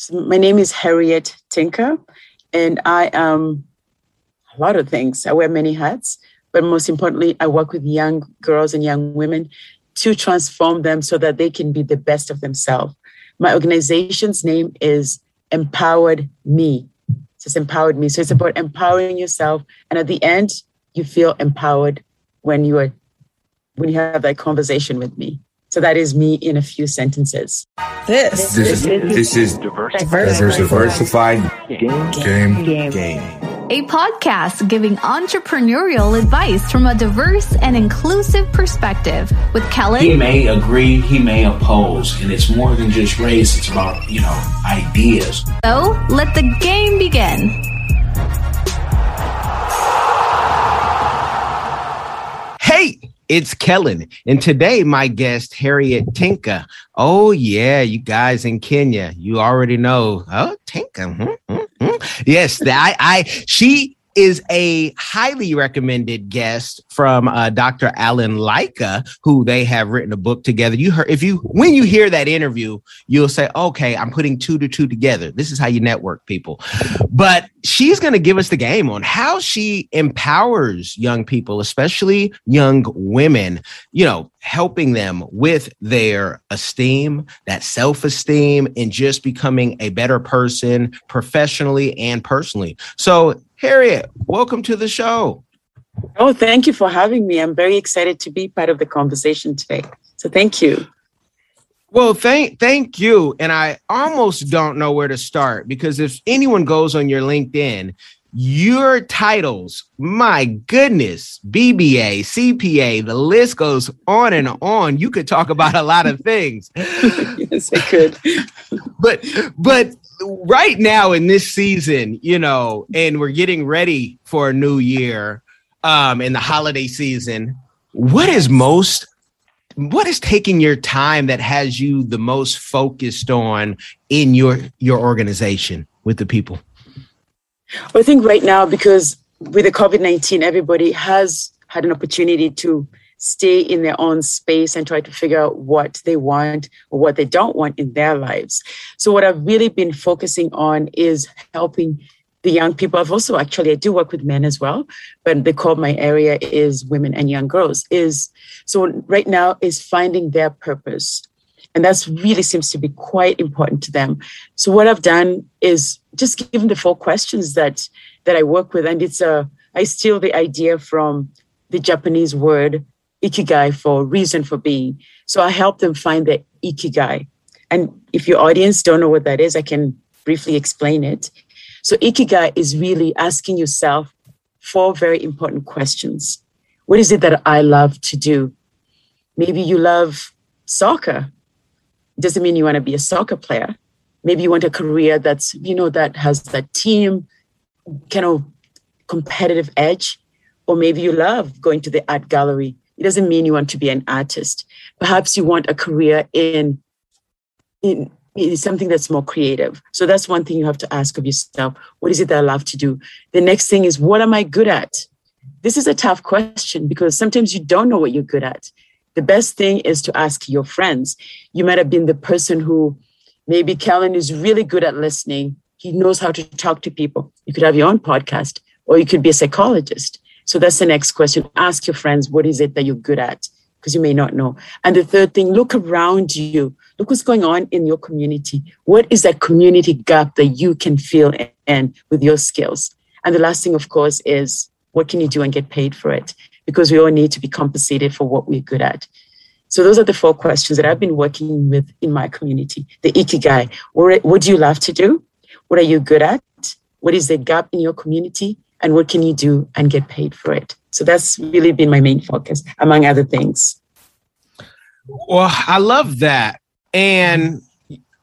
So my name is Harriet Tinka, and I am a lot of things. I wear many hats, but most importantly, I work with young girls and young women to transform them so that they can be the best of themselves. My organization's name is Empowered Me. So it's empowered me. So it's about empowering yourself. And at the end, you feel empowered when you are when you have that conversation with me. So that is me in a few sentences. This, this, is, this is diversified, diversified game, game, game. game a podcast giving entrepreneurial advice from a diverse and inclusive perspective with Kellen. He may agree, he may oppose, and it's more than just race, it's about, you know, ideas. So let the game begin. It's Kellen. And today, my guest, Harriet Tinka. Oh, yeah, you guys in Kenya, you already know. Oh, Tinka. Mm-hmm. Yes, I, I, she is a highly recommended guest from uh, Dr. Alan Lycka, who they have written a book together. You heard if you when you hear that interview, you'll say, "Okay, I'm putting two to two together." This is how you network people. But she's going to give us the game on how she empowers young people, especially young women. You know, helping them with their esteem, that self esteem, and just becoming a better person professionally and personally. So Harriet, welcome to the show. Oh, thank you for having me. I'm very excited to be part of the conversation today. So thank you. Well, thank thank you. And I almost don't know where to start because if anyone goes on your LinkedIn, your titles, my goodness, BBA, CPA, the list goes on and on. You could talk about a lot of things. yes, I could. but but right now in this season, you know, and we're getting ready for a new year um in the holiday season. What is most what is taking your time that has you the most focused on in your your organization with the people? I think right now because with the COVID 19, everybody has had an opportunity to stay in their own space and try to figure out what they want or what they don't want in their lives. So, what I've really been focusing on is helping the young people. I've also actually, I do work with men as well, but the core of my area is women and young girls. Is so right now is finding their purpose. And that's really seems to be quite important to them. So what I've done is just given the four questions that that I work with, and it's a I steal the idea from the Japanese word ikigai for reason for being. So I help them find their ikigai. And if your audience don't know what that is, I can briefly explain it. So ikigai is really asking yourself four very important questions. What is it that I love to do? Maybe you love soccer. Doesn't mean you want to be a soccer player. Maybe you want a career that's, you know, that has that team kind of competitive edge. Or maybe you love going to the art gallery it doesn't mean you want to be an artist. Perhaps you want a career in, in, in something that's more creative. So that's one thing you have to ask of yourself. What is it that I love to do? The next thing is, what am I good at? This is a tough question because sometimes you don't know what you're good at. The best thing is to ask your friends. You might have been the person who maybe Kellen is really good at listening. He knows how to talk to people. You could have your own podcast, or you could be a psychologist. So that's the next question. Ask your friends, what is it that you're good at? Because you may not know. And the third thing, look around you. Look what's going on in your community. What is that community gap that you can fill in with your skills? And the last thing, of course, is what can you do and get paid for it? Because we all need to be compensated for what we're good at. So those are the four questions that I've been working with in my community. The ikigai. What, do you love to do? What are you good at? What is the gap in your community? And what can you do and get paid for it so that's really been my main focus among other things well i love that and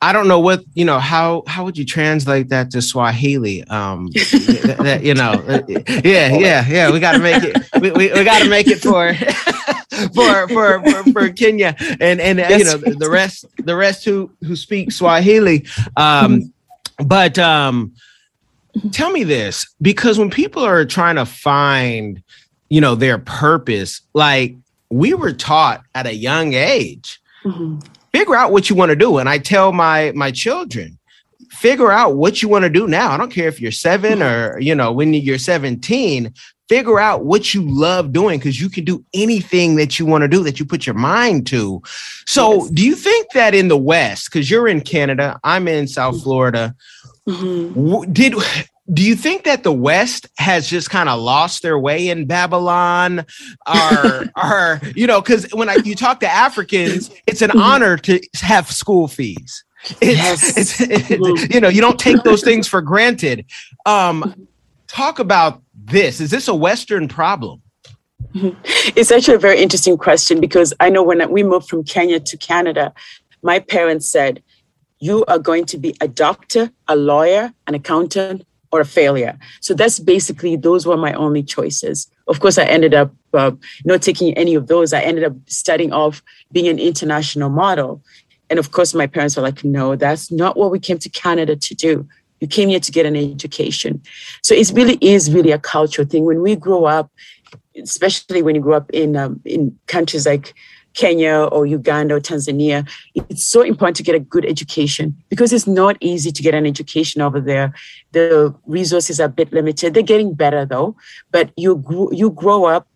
I don't know what you know. How how would you translate that to Swahili? Um, that, you know, uh, yeah, yeah, yeah. We got to make it. We, we, we got to make it for, for for for for Kenya and and uh, you know the rest the rest who who speak Swahili. Um, but um, tell me this because when people are trying to find you know their purpose like we were taught at a young age mm-hmm. figure out what you want to do and i tell my my children figure out what you want to do now. I don't care if you're seven or, you know, when you're 17, figure out what you love doing because you can do anything that you want to do that you put your mind to. So, yes. do you think that in the West, because you're in Canada, I'm in South Florida, mm-hmm. did do you think that the West has just kind of lost their way in Babylon? Or, or you know, because when I, you talk to Africans, it's an mm-hmm. honor to have school fees. It's, yes. it's, it's, you know, you don't take those things for granted. Um, talk about this. Is this a Western problem? It's actually a very interesting question because I know when we moved from Kenya to Canada, my parents said, You are going to be a doctor, a lawyer, an accountant, or a failure. So that's basically, those were my only choices. Of course, I ended up uh, not taking any of those. I ended up studying off being an international model. And of course, my parents were like, no, that's not what we came to Canada to do. You came here to get an education. So it really is really a cultural thing. When we grow up, especially when you grow up in um, in countries like Kenya or Uganda or Tanzania, it's so important to get a good education because it's not easy to get an education over there. The resources are a bit limited. They're getting better though, but you you grow up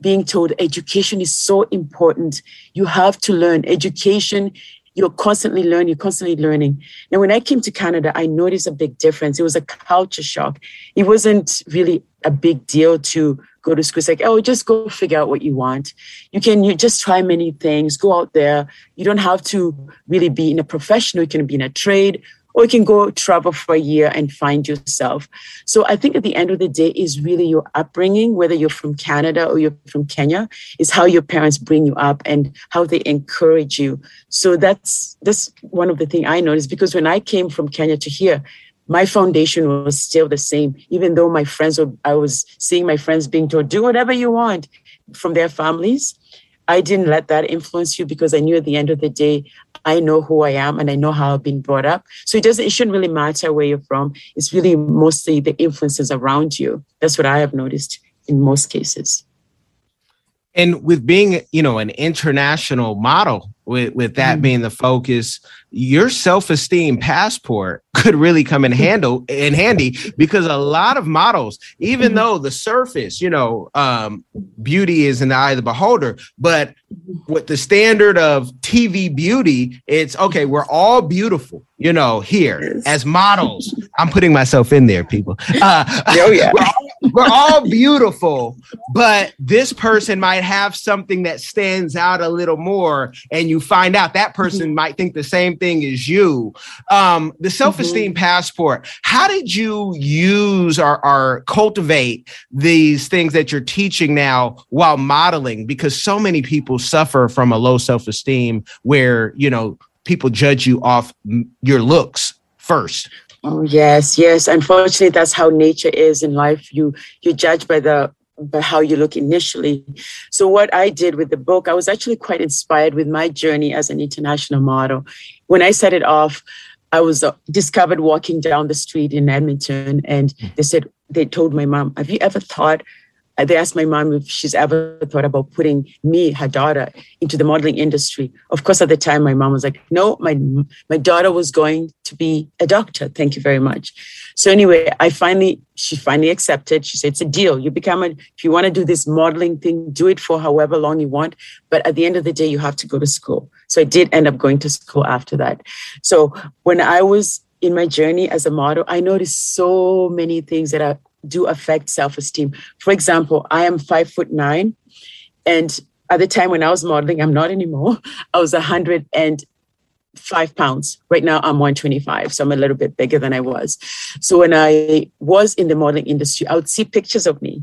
being told education is so important. You have to learn. Education you're constantly learning, you're constantly learning. Now, when I came to Canada, I noticed a big difference. It was a culture shock. It wasn't really a big deal to go to school. It's like, oh, just go figure out what you want. You can you just try many things, go out there. You don't have to really be in a professional, you can be in a trade or you can go travel for a year and find yourself. So I think at the end of the day is really your upbringing, whether you're from Canada or you're from Kenya, is how your parents bring you up and how they encourage you. So that's that's one of the things I noticed because when I came from Kenya to here, my foundation was still the same, even though my friends were, I was seeing my friends being told, do whatever you want from their families. I didn't let that influence you because I knew at the end of the day, I know who I am and I know how I've been brought up. So it doesn't, it shouldn't really matter where you're from. It's really mostly the influences around you. That's what I have noticed in most cases. And with being, you know, an international model, with, with that mm-hmm. being the focus, your self-esteem passport could really come in handle in handy because a lot of models, even mm-hmm. though the surface, you know, um, beauty is in the eye of the beholder, but with the standard of TV beauty, it's okay, we're all beautiful, you know, here as models. I'm putting myself in there, people. Uh, oh, yeah. We're all, beautiful, but this person might have something that stands out a little more, and you find out that person mm-hmm. might think the same thing as you. Um, the self esteem mm-hmm. passport, how did you use or, or cultivate these things that you're teaching now while modeling? Because so many people suffer from a low self esteem where, you know, people judge you off your looks first. Oh yes, yes. Unfortunately, that's how nature is in life. You you judge by the by how you look initially. So what I did with the book, I was actually quite inspired with my journey as an international model. When I set it off, I was uh, discovered walking down the street in Edmonton, and they said they told my mom, "Have you ever thought they asked my mom if she's ever thought about putting me, her daughter, into the modeling industry. Of course, at the time, my mom was like, "No, my my daughter was going to be a doctor. Thank you very much." So anyway, I finally she finally accepted. She said, "It's a deal. You become a if you want to do this modeling thing, do it for however long you want. But at the end of the day, you have to go to school." So I did end up going to school after that. So when I was in my journey as a model, I noticed so many things that are do affect self-esteem. For example, I am five foot nine, and at the time when I was modeling, I'm not anymore. I was 105 pounds. Right now, I'm 125, so I'm a little bit bigger than I was. So when I was in the modeling industry, I would see pictures of me,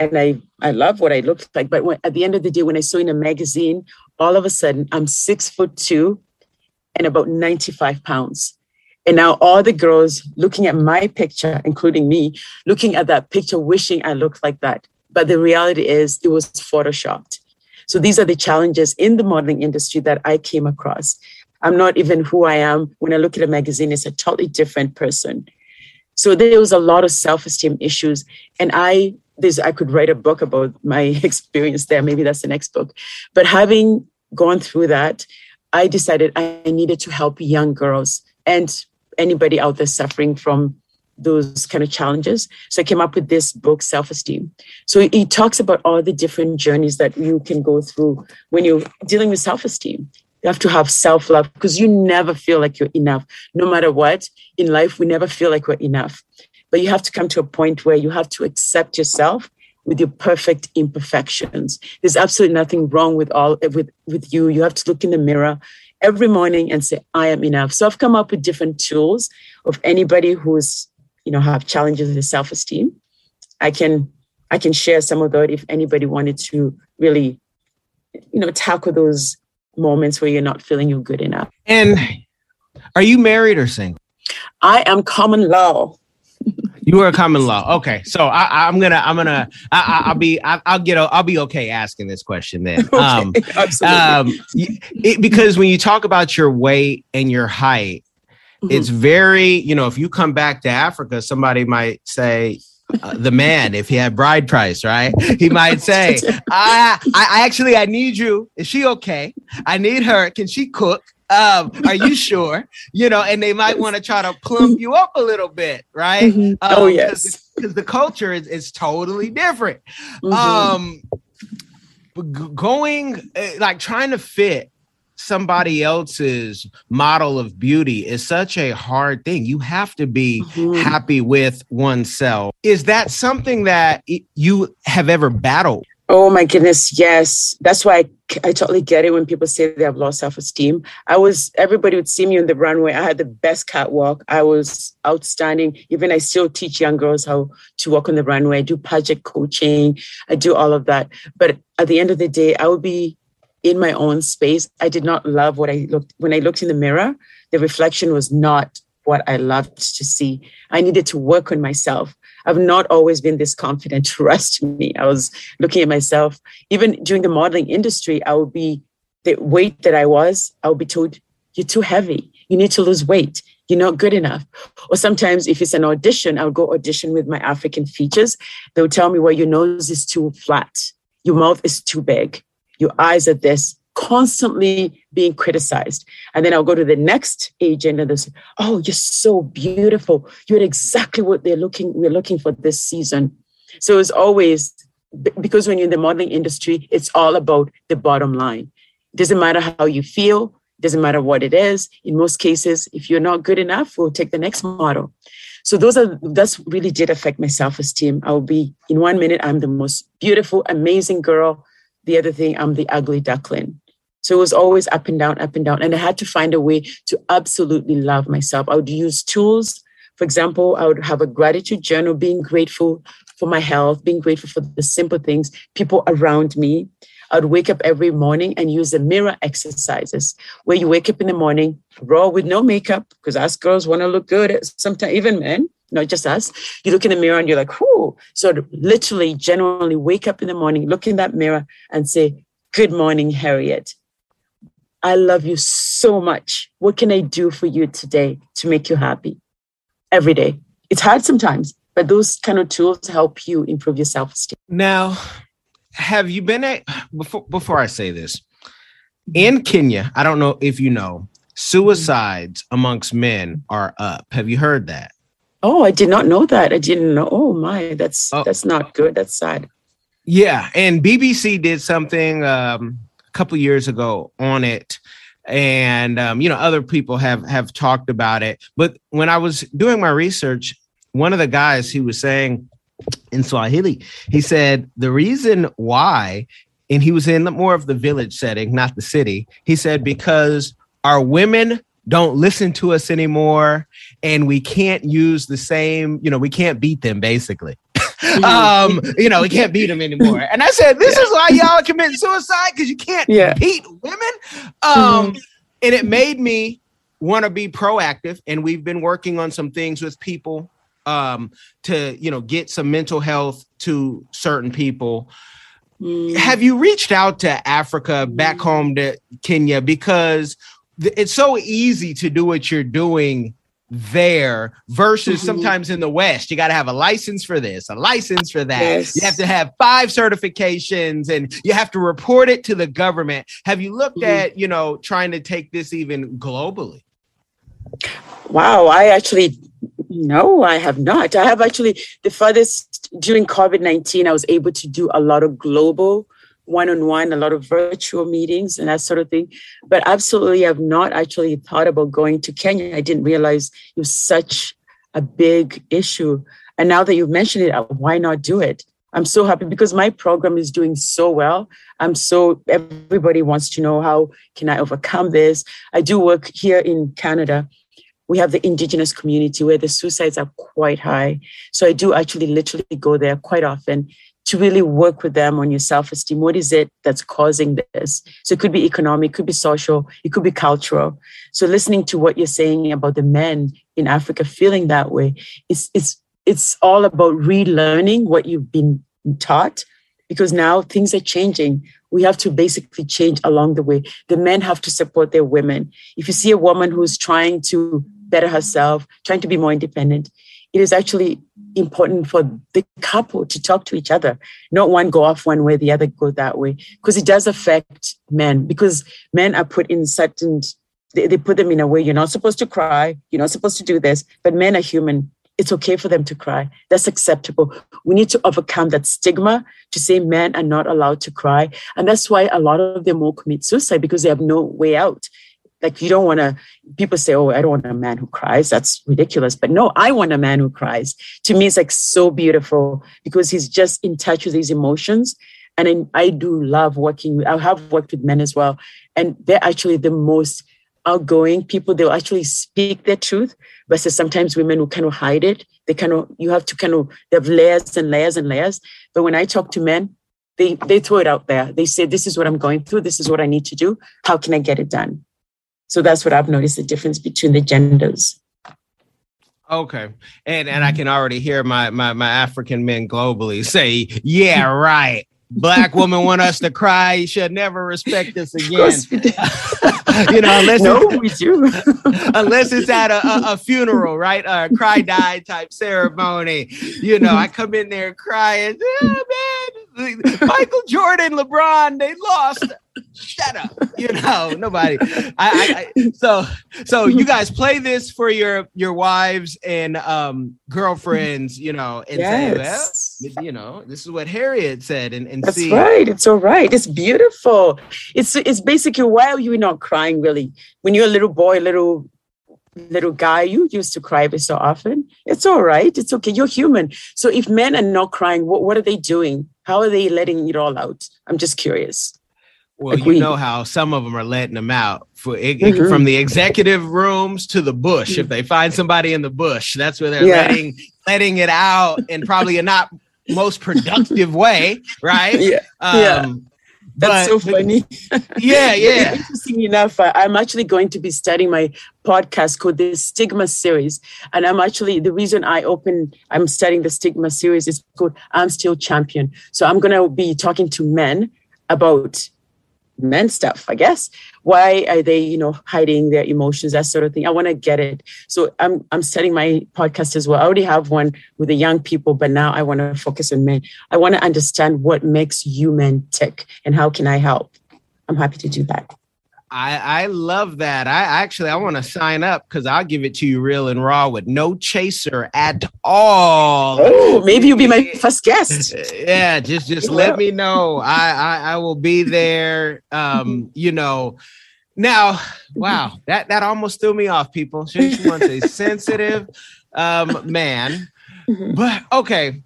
and I I love what I looked like. But when, at the end of the day, when I saw in a magazine, all of a sudden I'm six foot two, and about 95 pounds. And now all the girls looking at my picture, including me, looking at that picture, wishing I looked like that. But the reality is it was photoshopped. So these are the challenges in the modeling industry that I came across. I'm not even who I am. When I look at a magazine, it's a totally different person. So there was a lot of self-esteem issues. And I this I could write a book about my experience there. Maybe that's the next book. But having gone through that, I decided I needed to help young girls. And anybody out there suffering from those kind of challenges. So I came up with this book, Self Esteem. So he talks about all the different journeys that you can go through when you're dealing with self esteem. You have to have self love because you never feel like you're enough. No matter what in life, we never feel like we're enough. But you have to come to a point where you have to accept yourself with your perfect imperfections. There's absolutely nothing wrong with all with with you. You have to look in the mirror every morning and say, I am enough. So I've come up with different tools of anybody who's you know have challenges with self-esteem. I can i can share some of that if anybody wanted to really you know tackle those moments where you're not feeling you're good enough. And are you married or single? I am common law you are a common law okay so I, am gonna i'm gonna I, will be I, will get i'll be okay asking this question then okay, um, absolutely. um it, because when you talk about your weight and your height Mm-hmm. It's very, you know, if you come back to Africa, somebody might say, uh, the man, if he had bride price, right? He might say, I, I actually, I need you. Is she okay? I need her. Can she cook? Um, are you sure? You know, and they might want to try to plump you up a little bit, right? Mm-hmm. Um, oh yes, because the culture is, is totally different. Mm-hmm. Um, going eh, like trying to fit somebody else's model of beauty is such a hard thing. You have to be mm-hmm. happy with oneself. Is that something that you have ever battled? Oh my goodness, yes. That's why I, I totally get it when people say they have lost self esteem. I was, everybody would see me on the runway. I had the best catwalk. I was outstanding. Even I still teach young girls how to walk on the runway. I do pageant coaching. I do all of that. But at the end of the day, I would be in my own space. I did not love what I looked when I looked in the mirror. The reflection was not what I loved to see. I needed to work on myself. I've not always been this confident. Trust me. I was looking at myself. Even during the modeling industry, I would be the weight that I was. I would be told, "You're too heavy. You need to lose weight. You're not good enough." Or sometimes, if it's an audition, I'll go audition with my African features. They'll tell me, "Well, your nose is too flat. Your mouth is too big your eyes are this, constantly being criticized. And then I'll go to the next agent and they'll say, Oh, you're so beautiful. You're exactly what they're looking, we're looking for this season. So it's always because when you're in the modeling industry, it's all about the bottom line. It doesn't matter how you feel, doesn't matter what it is. In most cases, if you're not good enough, we'll take the next model. So those are that's really did affect my self-esteem. I'll be in one minute, I'm the most beautiful, amazing girl the other thing, I'm the ugly duckling. So it was always up and down, up and down. And I had to find a way to absolutely love myself. I would use tools. For example, I would have a gratitude journal, being grateful for my health, being grateful for the simple things, people around me. I'd wake up every morning and use the mirror exercises where you wake up in the morning raw with no makeup because us girls want to look good. Sometimes even men, not just us. You look in the mirror and you're like, whoo. So literally, genuinely wake up in the morning, look in that mirror and say, Good morning, Harriet. I love you so much. What can I do for you today to make you happy? Every day. It's hard sometimes, but those kind of tools help you improve your self esteem. Now, have you been at, before, before I say this, in Kenya, I don't know if you know, suicides amongst men are up. Have you heard that? Oh, I did not know that. I didn't know. Oh my, that's oh. that's not good. That's sad. Yeah, and BBC did something um, couple years ago on it, and um, you know other people have have talked about it. But when I was doing my research, one of the guys he was saying in Swahili, he said the reason why, and he was in the, more of the village setting, not the city. He said because our women don't listen to us anymore and we can't use the same you know we can't beat them basically. um you know we can't beat them anymore and i said this yeah. is why y'all are committing suicide because you can't yeah. beat women um mm-hmm. and it made me want to be proactive and we've been working on some things with people um to you know get some mental health to certain people mm. have you reached out to africa back home to kenya because it's so easy to do what you're doing there versus mm-hmm. sometimes in the West. You got to have a license for this, a license for that. Yes. You have to have five certifications and you have to report it to the government. Have you looked mm-hmm. at, you know, trying to take this even globally? Wow, I actually no, I have not. I have actually the furthest during COVID 19, I was able to do a lot of global one on one, a lot of virtual meetings and that sort of thing. But absolutely, I've not actually thought about going to Kenya. I didn't realize it was such a big issue. And now that you've mentioned it, uh, why not do it? I'm so happy because my program is doing so well. I'm so everybody wants to know how can I overcome this. I do work here in Canada we have the indigenous community where the suicides are quite high. So I do actually literally go there quite often to really work with them on your self-esteem. What is it that's causing this? So it could be economic, it could be social, it could be cultural. So listening to what you're saying about the men in Africa feeling that way, it's it's it's all about relearning what you've been taught because now things are changing. We have to basically change along the way. The men have to support their women. If you see a woman who's trying to better herself, trying to be more independent, it is actually important for the couple to talk to each other, not one go off one way, the other go that way, because it does affect men. Because men are put in certain, they, they put them in a way you're not supposed to cry, you're not supposed to do this, but men are human. It's okay for them to cry. That's acceptable. We need to overcome that stigma to say men are not allowed to cry. And that's why a lot of them will commit suicide because they have no way out like you don't want to people say oh i don't want a man who cries. That's ridiculous. But no i want a man who cries. To me it's like so beautiful because he's just in touch with his emotions. And I, I do love working i have worked with men as well. And they're actually the most outgoing people. They'll actually speak their truth versus sometimes women who kind of hide it. They kind of you have to kind of they have layers and layers and layers. But when i talk to men they they throw it out there. They say this is what i'm going through. This is what i need to do. How can i get it done so that's what I've noticed the difference between the genders. Okay. And and I can already hear my my my African men globally say, "Yeah, right. Black woman want us to cry. You should never respect us again." you know, unless no, we do. unless it's at a, a, a, funeral, right? A cry die type ceremony. You know, I come in there crying, oh, man, Michael Jordan, LeBron, they lost shut up. You know, nobody. I, I, I, so so you guys play this for your your wives and um girlfriends, you know, and yes. say, well, you know, this is what Harriet said, and, and that's see. right. It's all right. It's beautiful. It's it's basically why are you not crying really when you're a little boy, little little guy, you used to cry so often. It's all right. It's okay. You're human. So if men are not crying, what, what are they doing? How are they letting it all out? I'm just curious. Well, you know how some of them are letting them out for mm-hmm. from the executive rooms to the bush. If they find somebody in the bush, that's where they're yeah. letting letting it out in probably a not most productive way, right? Yeah. Um, yeah. That's but, so funny. Yeah, yeah. Interesting enough, uh, I'm actually going to be starting my podcast called the Stigma Series. And I'm actually, the reason I open, I'm starting the Stigma Series is called I'm Still Champion. So I'm going to be talking to men about men stuff, I guess. Why are they, you know, hiding their emotions, that sort of thing? I want to get it. So I'm I'm studying my podcast as well. I already have one with the young people, but now I want to focus on men. I want to understand what makes you men tick and how can I help. I'm happy to do that. I, I love that. I actually I want to sign up because I'll give it to you real and raw with no chaser at all. Oh, maybe you'll be my first guest. yeah, just just let me know. I, I I will be there. Um, you know. Now, wow, that that almost threw me off, people. She wants a sensitive um man. Mm-hmm. But okay.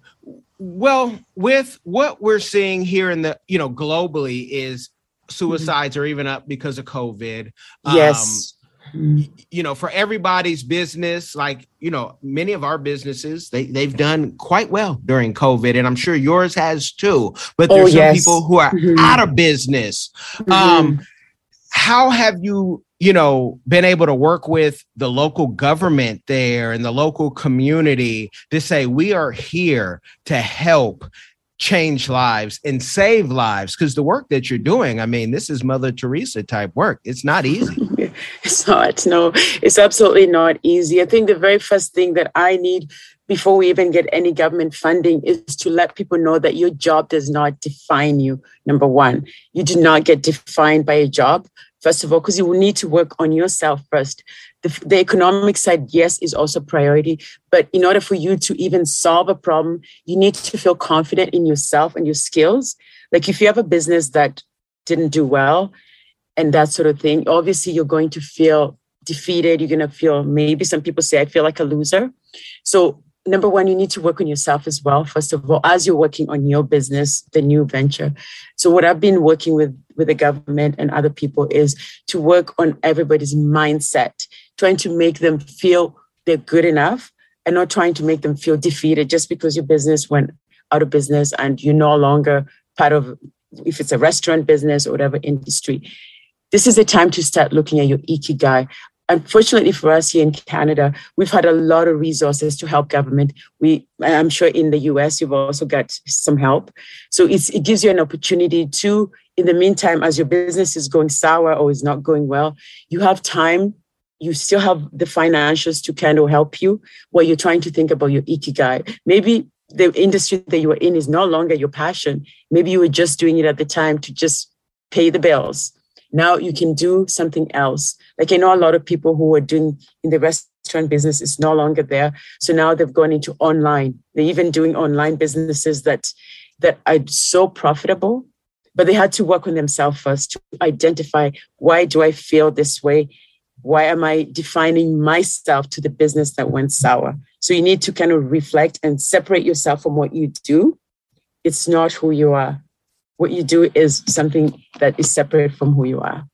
Well, with what we're seeing here in the, you know, globally is suicides are even up because of COVID. Yes. Um, you know, for everybody's business, like, you know, many of our businesses, they, they've done quite well during COVID, and I'm sure yours has too. But there's oh, some yes. people who are mm-hmm. out of business. Mm-hmm. Um, how have you, you know, been able to work with the local government there and the local community to say, we are here to help change lives and save lives because the work that you're doing i mean this is mother teresa type work. It's not easy. It's not no. It's absolutely not easy. I think the very first thing that i need before we even get any government funding is to let people know that your job does not define you number one. You do not get defined by a job first of all, because you will need to work on yourself first. The, the, economic side, yes, is also priority. But in order for you to even solve a problem, you need to feel confident in yourself and your skills. Like if you have a business that didn't do well and that sort of thing, obviously you're going to feel defeated. You're going to feel maybe some people say, I feel like a loser. So number one, you need to work on yourself as well, first of all, as you're working on your business, the new venture. So what I've been working with with the government and other people is to work on everybody's mindset, trying to make them feel they're good enough and not trying to make them feel defeated just because your business went out of business and you're no longer part of if it's a restaurant business or whatever industry. This is the time to start looking at your ikigai unfortunately for us here in Canada, we've had a lot of resources to help government. We, I'm sure in the US, you've also got some help. So it gives you an opportunity to, in the meantime, as your business is going sour or is not going well, you have time. You still have the financials to kind of help you while you're trying to think about your ikigai. Maybe the industry that you are in is no longer your passion. Maybe you were just doing it at the time to just pay the bills now you can do something else. Like I know a lot of people who were doing in the restaurant business is no longer there. So now they've gone into online. They're even doing online businesses that that are so profitable. But they had to work on themselves first to identify why do I feel this way? Why am I defining myself to the business that went sour? So you need to kind of reflect and separate yourself from what you do. It's not who you are what you do is something that is separate from who you are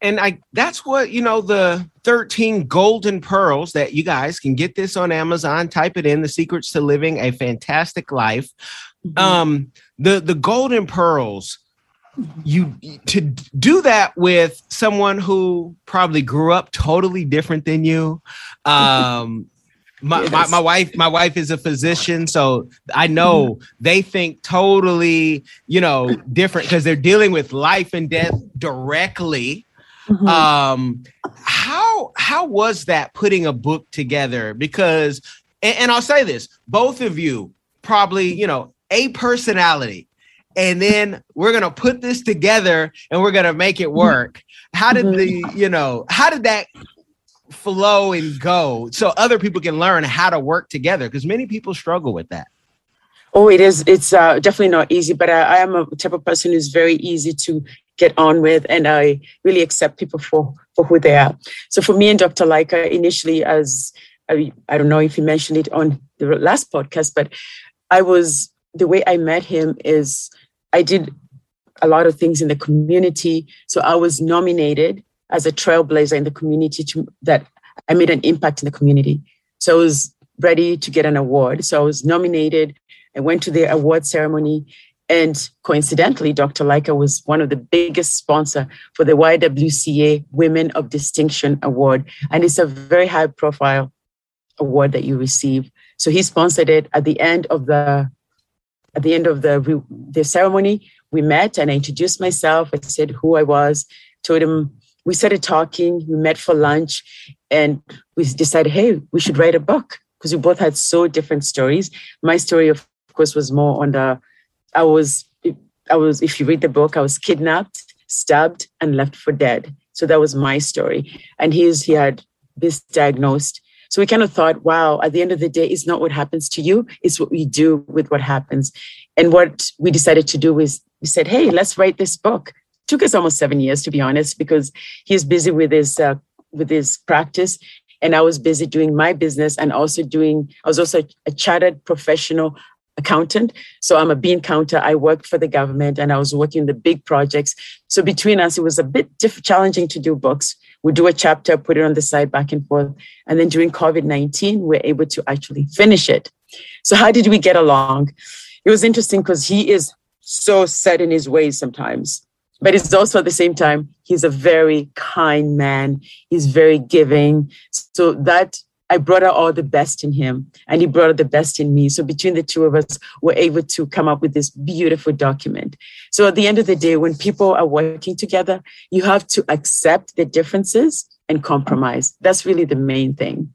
and i that's what you know the 13 golden pearls that you guys can get this on amazon type it in the secrets to living a fantastic life mm-hmm. um the the golden pearls you to do that with someone who probably grew up totally different than you um my, yes. my, my wife my wife is a physician so i know mm-hmm. they think totally you know different because they're dealing with life and death directly mm-hmm. um how how was that putting a book together because and, and i'll say this both of you probably you know a personality and then we're gonna put this together and we're gonna make it work how did mm-hmm. the you know how did that flow and go so other people can learn how to work together because many people struggle with that. Oh it is it's uh, definitely not easy but I, I, am a type of person who's very easy to get on with and i really accept people for for who they are. So for me and dr Lycka initially as I, I don't know if you mentioned it on the last podcast but i was the way i met him is i did a lot of things in the community so i was nominated as a trailblazer in the community to, that I made an impact in the community. So I was ready to get an award. So I was nominated. I went to the award ceremony. And coincidentally, Dr. Lycka was one of the biggest sponsor for the YWCA Women of Distinction Award. And it's a very high profile award that you receive. So he sponsored it at the end of the at the end of the the ceremony. We met and I introduced myself. I said who I was, told him we started talking, we met for lunch, and we decided, hey, we should write a book because we both had so different stories. My story, of course, was more on the, I was, I was, if you read the book, I was kidnapped, stabbed, and left for dead. So that was my story. And his, he had this diagnosed. So we kind of thought, wow, at the end of the day, it's not what happens to you, it's what we do with what happens. And what we decided to do is we said, hey, let's write this book took us almost seven years to be honest because he's busy with his uh, with his practice. And i was busy doing my business and also doing i was also a chartered professional accountant. So i'm a bean counter. I worked for the government and i was working the big projects. So between us it was a bit diff- challenging to do books. We do a chapter put it on the side back and forth. And then during covid-19 we're able to actually finish it. So how did we get along? It was interesting because he is so set in his ways sometimes but it's also at the same time he's a very kind man. He's very giving. So that i brought out all the best in him and he brought out the best in me. So between the two of us we're able to come up with this beautiful document. So at the end of the day when people are working together you have to accept the differences and compromise. That's really the main thing.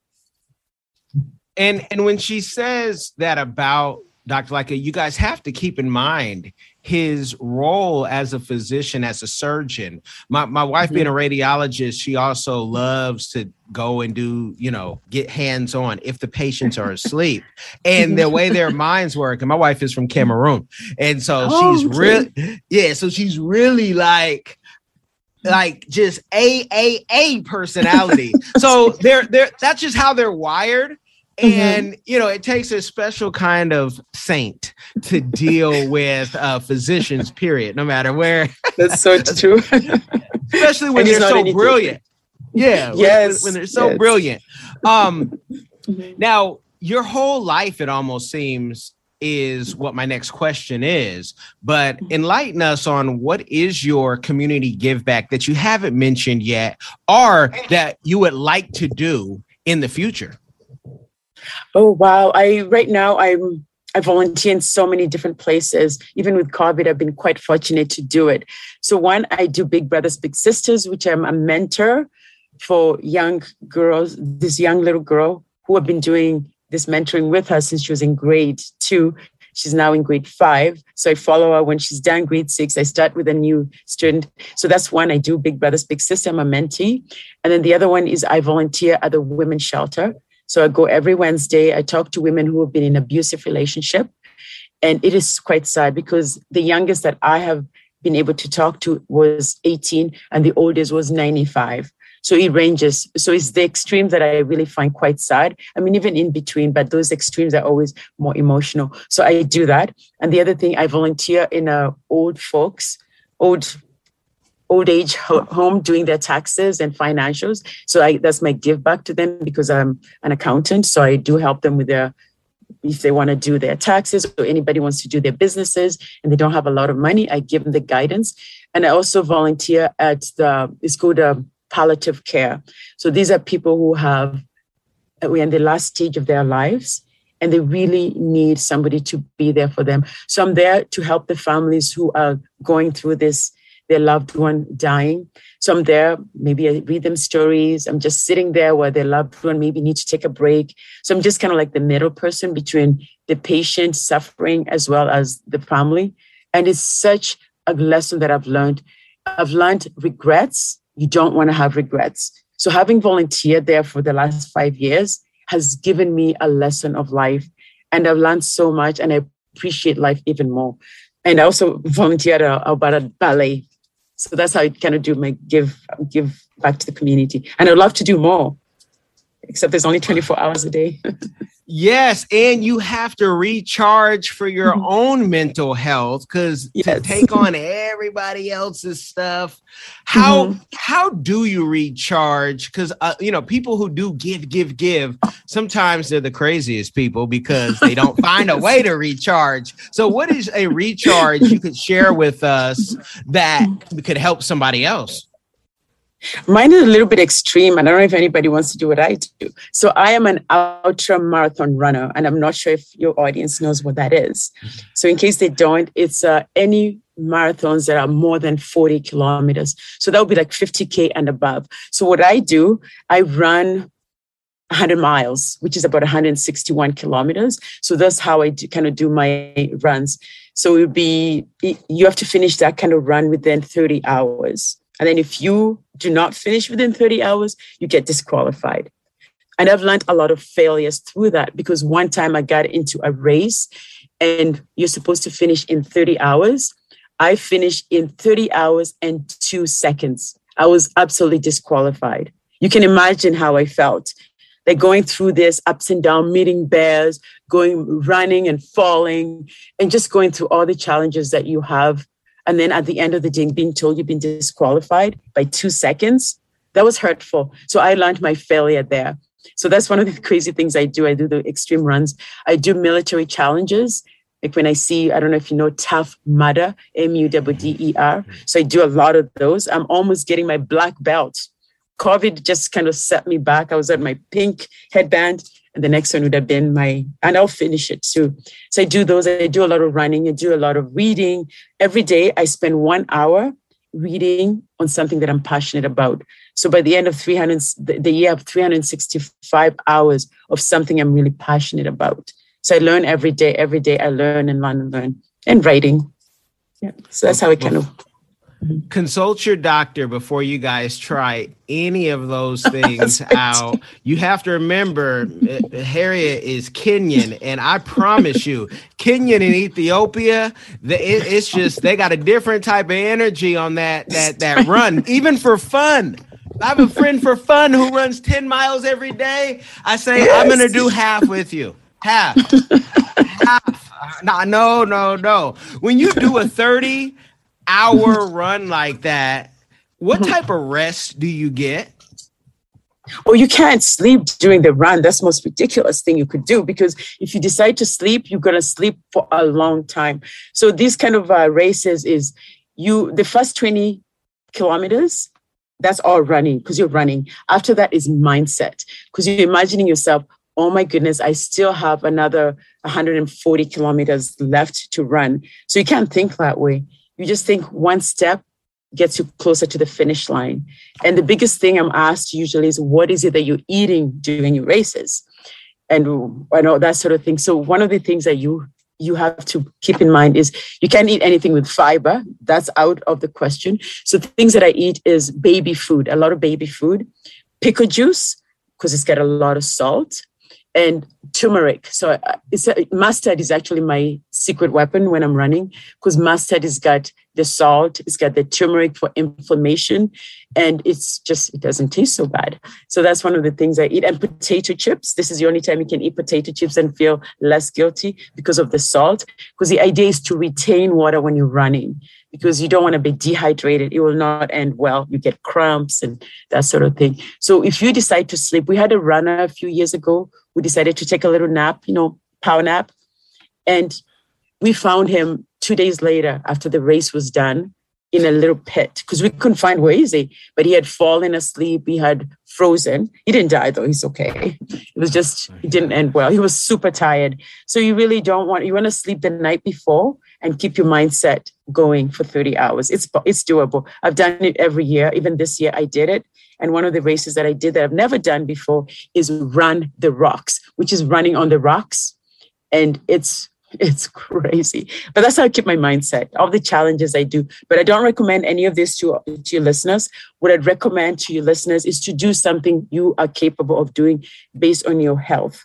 And and when she says that about Dr. Lycka, you guys have to keep in mind his role as a physician, as a surgeon. My my wife mm-hmm. being a radiologist, she also loves to go and do, you know, get hands on if the patients are asleep and the way their minds work. And my wife is from Cameroon. And so oh, she's okay. really, yeah, so she's really like, like just a a a personality. so they're they're that's just how they're wired. Mm-hmm. And mm-hmm. you know, it takes a special kind of saint to deal with uh, physicians. Period. No matter where. That's so true. Especially when they're so anything. brilliant. Yeah. Yes. When, when they're so yes. brilliant. Um. Mm-hmm. Now, your whole life, it almost seems, is what my next question is. But mm-hmm. enlighten us on what is your community give back that you haven't mentioned yet, or that you would like to do in the future. Oh wow! I right now I'm I volunteer in so many different places. Even with COVID, I've been quite fortunate to do it. So one, I do Big Brothers Big Sisters, which I'm a mentor for young girls. This young little girl who have been doing this mentoring with her since she was in grade two. She's now in grade five. So I follow her when she's done grade six. I start with a new student. So that's one I do Big Brothers Big Sister. I'm a mentee. And then the other one is I volunteer at the women's shelter. So I go every Wednesday. I talk to women who have been in abusive relationship. And it is quite sad because the youngest that I have been able to talk to was 18 and the oldest was 95. So it ranges. So it's the extreme that I really find quite sad. I mean, even in between, but those extremes are always more emotional. So I do that. And the other thing, I volunteer in a old folks, old old age home doing their taxes and financials. So I, that's my give back to them because I'm an accountant. So I do help them with their, if they want to do their taxes or anybody wants to do their businesses and they don't have a lot of money, I give them the guidance. And I also volunteer at the, it's called a um, palliative care. So these are people who have, we're in the last stage of their lives and they really need somebody to be there for them. So I'm there to help the families who are going through this their loved one dying. So I'm there, maybe I read them stories. I'm just sitting there where their loved one maybe needs to take a break. So I'm just kind of like the middle person between the patient suffering as well as the family. And it's such a lesson that I've learned. I've learned regrets. You don't want to have regrets. So having volunteered there for the last five years has given me a lesson of life. And I've learned so much and I appreciate life even more. And I also volunteered uh, at Alberta Ballet so that's how I kind of do my give give back to the community. And I'd love to do more, except there's only 24 hours a day. yes, and you have to recharge for your mm-hmm. own mental health because yes. to take on everybody else's stuff. How mm-hmm. how do you recharge? Because uh, you know people who do give give give sometimes they're the craziest people because they don't find a way to recharge. So, what is a recharge you could share with us that could help somebody else? Mine is a little bit extreme, and I don't know if anybody wants to do what I do. So, I am an ultra marathon runner, and I'm not sure if your audience knows what that is. So, in case they don't, it's uh, any marathons that are more than 40 kilometers. So, that would be like 50K and above. So, what I do, I run 100 miles, which is about 161 kilometers. So that's how I do, kind of do my runs. So it would be, you have to finish that kind of run within 30 hours. And then if you do not finish within 30 hours, you get disqualified. And I've learned a lot of failures through that because one time I got into a race and you're supposed to finish in 30 hours. I finished in 30 hours and two seconds. I was absolutely disqualified. You can imagine how I felt they're going through this ups and down, meeting bears, going running and falling, and just going through all the challenges that you have. And then at the end of the day, being told you've been disqualified by two seconds, that was hurtful. So I learned my failure there. So that's one of the crazy things I do. I do the extreme runs. I do military challenges. Like when I see, I don't know if you know Tough Mudder, M U D D E R. So I do a lot of those. I'm almost getting my black belt COVID just kind of set me back. I was at my pink headband, and the next one would have been my, and I'll finish it too. So I do those. I do a lot of running. I do a lot of reading. Every day, I spend one hour reading on something that I'm passionate about. So by the end of 300, the year of 365 hours of something I'm really passionate about. So I learn every day. Every day, I learn and learn and learn. And writing. Yeah. So that's how it kind of consult your doctor before you guys try any of those things out. You have to remember, uh, Harriet is Kenyan, and I promise you, Kenyan in Ethiopia, the, it, it's just they got a different type of energy on that that that run, even for fun. I have a friend for fun who runs 10 miles every day. I say, yes. I'm going to do half with you. Half. half. No, no, no, no. When you do a 30, hour run like that, what type of rest do you get? Well, you can't sleep during the run. That's the most ridiculous thing you could do because if you decide to sleep, you're gonna sleep for a long time. So these kind of uh, races is you the first 20 kilometers, that's all running because you're running. After that is mindset because you're imagining yourself, oh my goodness, I still have another 140 kilometers left to run. So you can't think that way. You just think one step gets you closer to the finish line. And the biggest thing I'm asked usually is, what is it that you're eating during your races? And I know that sort of thing. So one of the things that you you have to keep in mind is you can't eat anything with fiber. That's out of the question. So things that I eat is baby food, a lot of baby food, pickle juice because it's got a lot of salt, and turmeric. So uh, mustard is actually my secret weapon when I'm running because mustard has got the salt, it's got the turmeric for inflammation, and it's just it doesn't taste so bad. So that's one of the things I eat. And potato chips. This is the only time you can eat potato chips and feel less guilty because of the salt. Because the idea is to retain water when you're running because you don't want to be dehydrated. It will not end well. You get cramps and that sort of thing. So if you decide to sleep, we had a runner a few years ago who decided to take a little nap, you know, power nap. And we found him two days later after the race was done in a little pit because we couldn't find where is he but he had fallen asleep he had frozen. He didn't die though he's okay. It was just it didn't end well. He was super tired. So you really don't want you want to sleep the night before and keep your mindset going for 30 hours. It's it's doable. I've done it every year. Even this year i did it. And one of the races that i did that i've never done before is run the rocks which is running on the rocks. And it's it's crazy. But that's how I keep my mindset. All the challenges I do. But I don't recommend any of this to, to your listeners. What I'd recommend to your listeners is to do something you are capable of doing based on your health.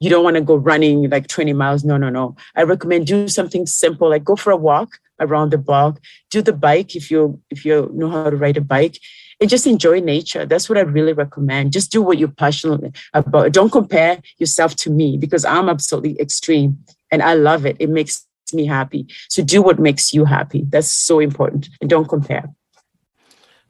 You don't want to go running like 20 miles. No, no, no. I recommend do something simple, like go for a walk around the block, do the bike if you if you know how to ride a bike and just enjoy nature. That's what I really recommend. Just do what you're passionate about. Don't compare yourself to me because I'm absolutely extreme and I love it. It makes me happy. So do what makes you happy. That's so important. And don't compare.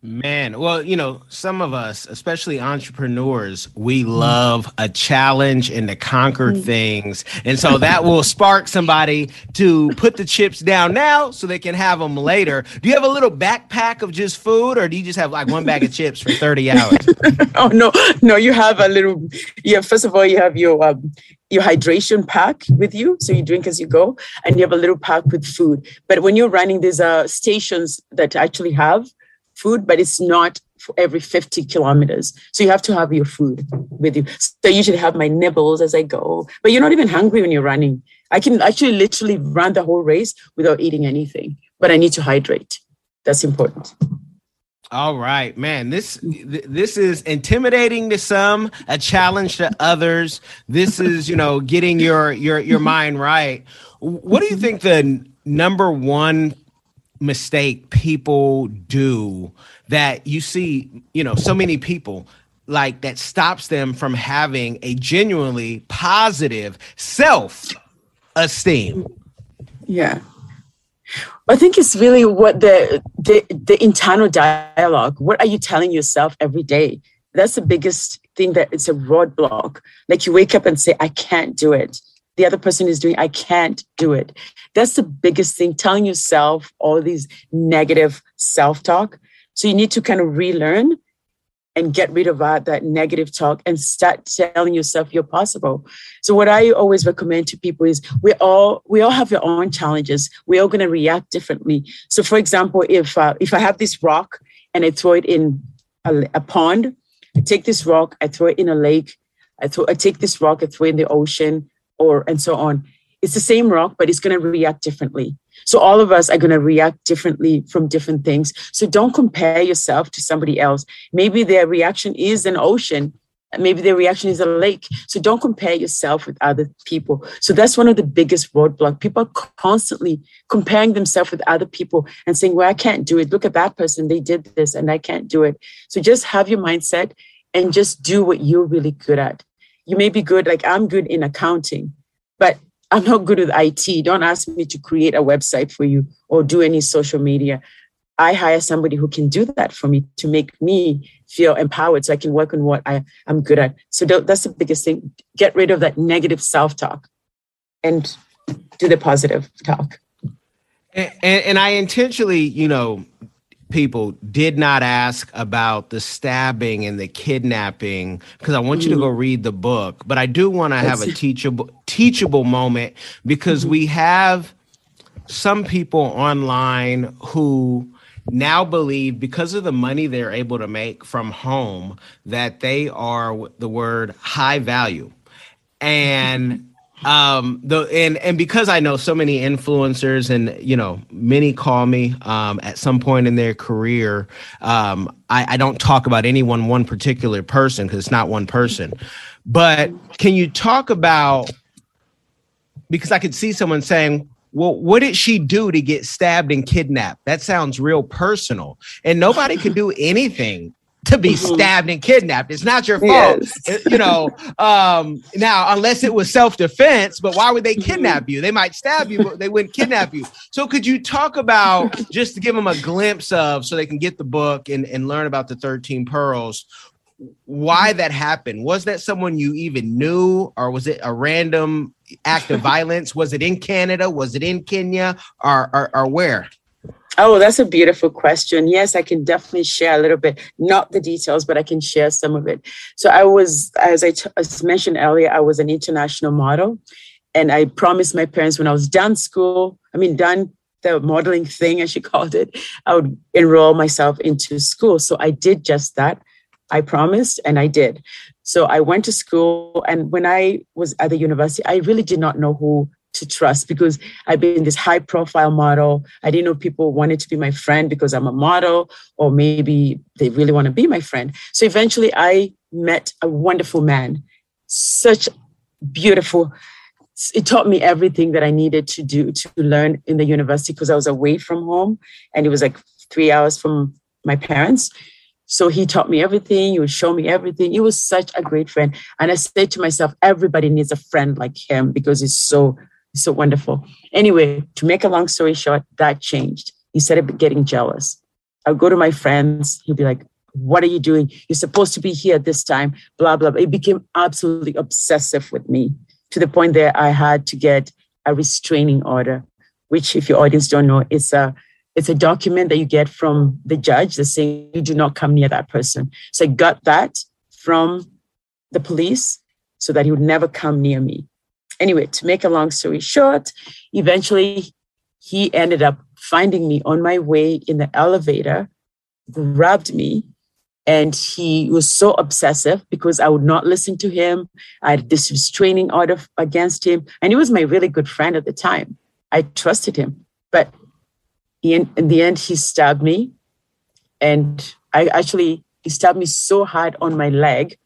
Man, well, you know, some of us, especially entrepreneurs, we love a challenge and to conquer mm. things. And so that will spark somebody to put the chips down now so they can have them later. Do you have a little backpack of just food or do you just have like one bag of chips for 30 hours? oh, no, no, you have a little, yeah, first of all, you have your, um, your hydration pack with you so you drink as you go and you have a little pack with food. But when you're running there's uh, stations that actually have food but it's not for every 50 kilometers. So you have to have your food with you. So i usually have my nibbles as i go but you're not even hungry when you're running. I can actually literally run the whole race without eating anything but i need to hydrate. That's important all right, man. This this is intimidating to some, a challenge to others. This is, you know, getting your your your mind right. What do you think the number one mistake people do that you see, you know, so many people like that stops them from having a genuinely positive self esteem? Yeah. I think it's really what the, the the internal dialogue. What are you telling yourself every day? That's the biggest thing that it's a roadblock. Like you wake up and say, I can't do it. The other person is doing, I can't do it. That's the biggest thing, telling yourself all these negative self-talk. So you need to kind of relearn and get rid of that, that negative talk and start telling yourself you're possible. So what I always recommend to people is we all we all have our own challenges. We're all going to react differently. So for example, if uh, if I have this rock and I throw it in a, a, pond, I take this rock, I throw it in a lake, I throw I take this rock, I throw it in the ocean, or and so on. It's the same rock, but it's going to react differently. So all of us are going to react differently from different things. So don't compare yourself to somebody else. Maybe their reaction is an ocean. Maybe their reaction is a lake. So don't compare yourself with other people. So that's one of the biggest roadblocks. People are constantly comparing themselves with other people and saying, well, I can't do it. Look at that person. They did this and I can't do it. So just have your mindset and just do what you're really good at. You may be good, like I'm good in accounting, but I'm not good with IT. Don't ask me to create a website for you or do any social media. I hire somebody who can do that for me to make me feel empowered so I can work on what I, am good at. So that's the biggest thing. Get rid of that negative self talk and do the positive talk. And, and, and I intentionally, you know, people did not ask about the stabbing and the kidnapping because I want you to go mm. read the book. But I do want to have a teachable teachable moment because mm-hmm. we have some people online who now believe because of the money they're able to make from home that they are the word high value and um the and and because i know so many influencers and you know many call me um at some point in their career um i i don't talk about any one one particular person because it's not one person but can you talk about because i could see someone saying well, what did she do to get stabbed and kidnapped? That sounds real personal. And nobody could do anything to be mm-hmm. stabbed and kidnapped. It's not your fault. Yes. Uh, you know, um, now, unless it was self defense, but why would they mm-hmm. kidnap you? They might stab you, but they wouldn't kidnap you. So, could you talk about just to give them a glimpse of so they can get the book and, and learn about the 13 pearls? Why that happened? Was that someone you even knew, or was it a random act of violence? Was it in Canada? Was it in Kenya, or, or, or where? Oh, that's a beautiful question. Yes, I can definitely share a little bit, not the details, but I can share some of it. So I was, as I t- as mentioned earlier, I was an international model. And I promised my parents when I was done school, I mean, done the modeling thing, as she called it, I would enroll myself into school. So I did just that. I promised and I did. So I went to school. And when I was at the university, I really did not know who to trust because I've been this high profile model. I didn't know people wanted to be my friend because I'm a model, or maybe they really want to be my friend. So eventually I met a wonderful man, such beautiful. It taught me everything that I needed to do to learn in the university because I was away from home and it was like three hours from my parents. So he taught me everything. He would show me everything. He was such a great friend. And I said to myself, everybody needs a friend like him because he's so so wonderful. Anyway, to make a long story short, that changed. He started getting jealous. I would go to my friends. He'd be like, What are you doing? You're supposed to be here at this time, blah, blah, blah. It became absolutely obsessive with me to the point that I had to get a restraining order, which, if your audience don't know, it's a it's a document that you get from the judge that saying you do not come near that person. So I got that from the police so that he would never come near me anyway, to make a long story short, eventually he ended up finding me on my way in the elevator, grabbed me, and he was so obsessive because I would not listen to him. I had this restraining order against him, and he was my really good friend at the time. I trusted him, but in, in the end, he stabbed me, and I actually he stabbed me so hard on my leg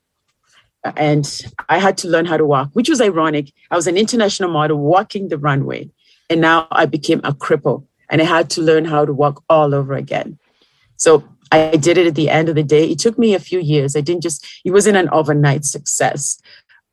and I had to learn how to walk, which was ironic. I was an international model walking the runway, and now I became a cripple and I had to learn how to walk all over again. So I did it at the end of the day. It took me a few years. I didn't just, it wasn't an overnight success.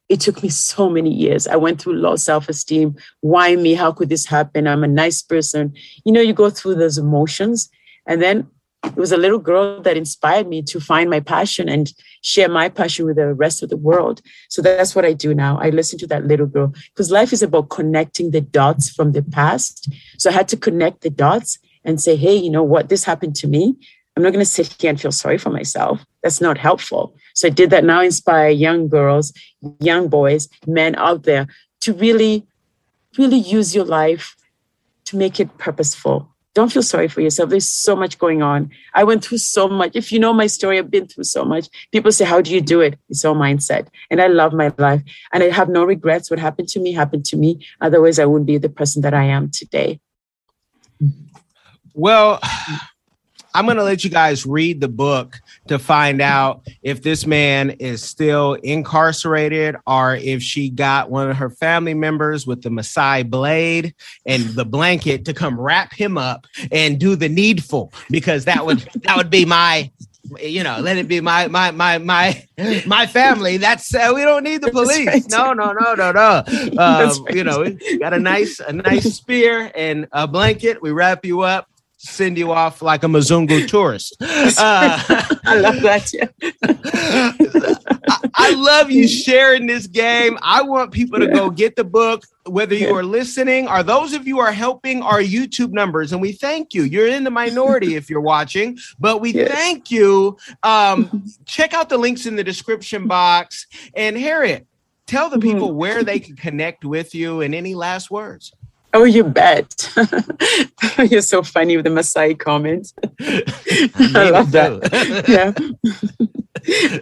It took me so many years. I went through low self esteem. Why me? How could this happen? I'm a nice person. You know, you go through those emotions. And then it was a little girl that inspired me to find my passion and share my passion with the rest of the world. So that's what I do now. I listen to that little girl because life is about connecting the dots from the past. So I had to connect the dots and say, hey, you know what? This happened to me. I'm not going to sit here and feel sorry for myself. That's not helpful. So I did that now, inspire young girls, young boys, men out there to really, really use your life to make it purposeful don't feel sorry for yourself. There's so much going on. I went through so much. If you know my story, I've been through so much. People say, How do you do it? It's all mindset. And I love my life. And I have no regrets. What happened to me happened to me. Otherwise, I wouldn't be the person that I am today. Well, I'm going to let you guys read the book to find out if this man is still incarcerated or if she got one of her family members with the Maasai blade and the blanket to come wrap him up and do the needful because that would that would be my you know, let it be my my my my my family. That's uh, we don't need the police. Right. No, no, no, no, no. Uh, right. You know, got a nice a nice spear and a blanket. We wrap you up send you off like a Mzungu tourist. Uh, I love that. Yeah. I, I, love you sharing this game. I want people to yeah. go get the book, whether you are listening or those of you are helping our YouTube numbers. And we thank you. You're in the minority if you're watching, but we yes. thank you. Um, check out the links in the description box. And Harriet, tell the people mm-hmm. where they can connect with you and any last words. Oh, you bet. You're so funny with the Maasai comment. I love that. yeah.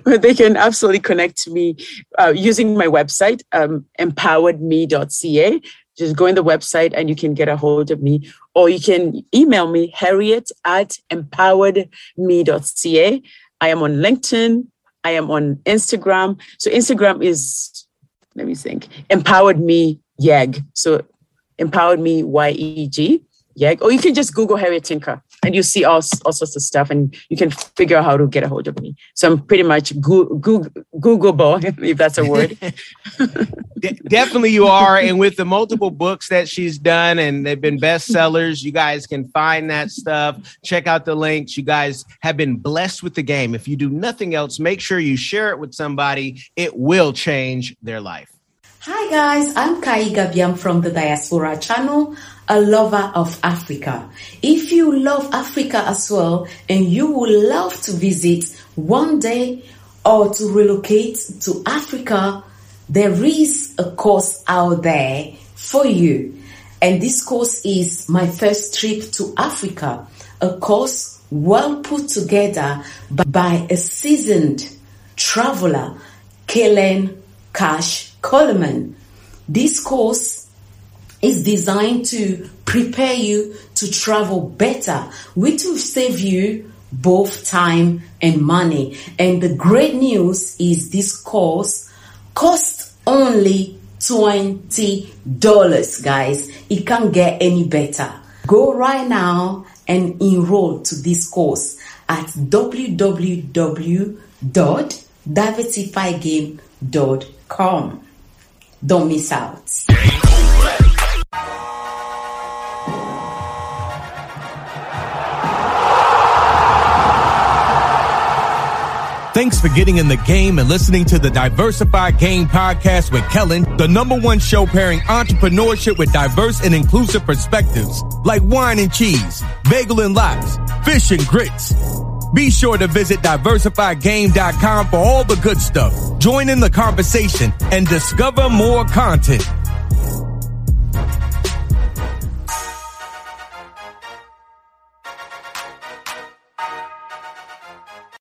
but they can absolutely connect to me uh, using my website, um, empoweredme.ca. Just go in the website and you can get a hold of me, or you can email me, harriet at empoweredme.ca. I am on LinkedIn. I am on Instagram. So Instagram is, let me think, empowered me YEG. So empowered me YEG. Yeah. Or you can just Google Harriet Tinka and you see all, all sorts of stuff and you can figure out how to get a hold of me. So I'm pretty much Google, Googleable, if that's a word. De- definitely you are. And with the multiple books that she's done and they've been bestsellers, you guys can find that stuff. Check out the links. You guys have been blessed with the game. If you do nothing else, make sure you share it with somebody. It will change their life. Hi guys, I'm Kai Gabiam from the Diaspora channel, a lover of Africa. If you love Africa as well and you would love to visit one day or to relocate to Africa, there is a course out there for you. And this course is my first trip to Africa, a course well put together by a seasoned traveler, Kellen Cash Coleman. This course is designed to prepare you to travel better, which will save you both time and money. And the great news is this course costs only $20, guys. It can't get any better. Go right now and enroll to this course at www.diversifygame.com. Don't miss out. Thanks for getting in the game and listening to the Diversified Game podcast with Kellen, the number one show pairing entrepreneurship with diverse and inclusive perspectives like wine and cheese, bagel and lox, fish and grits. Be sure to visit diversifiedgame.com for all the good stuff. Join in the conversation and discover more content.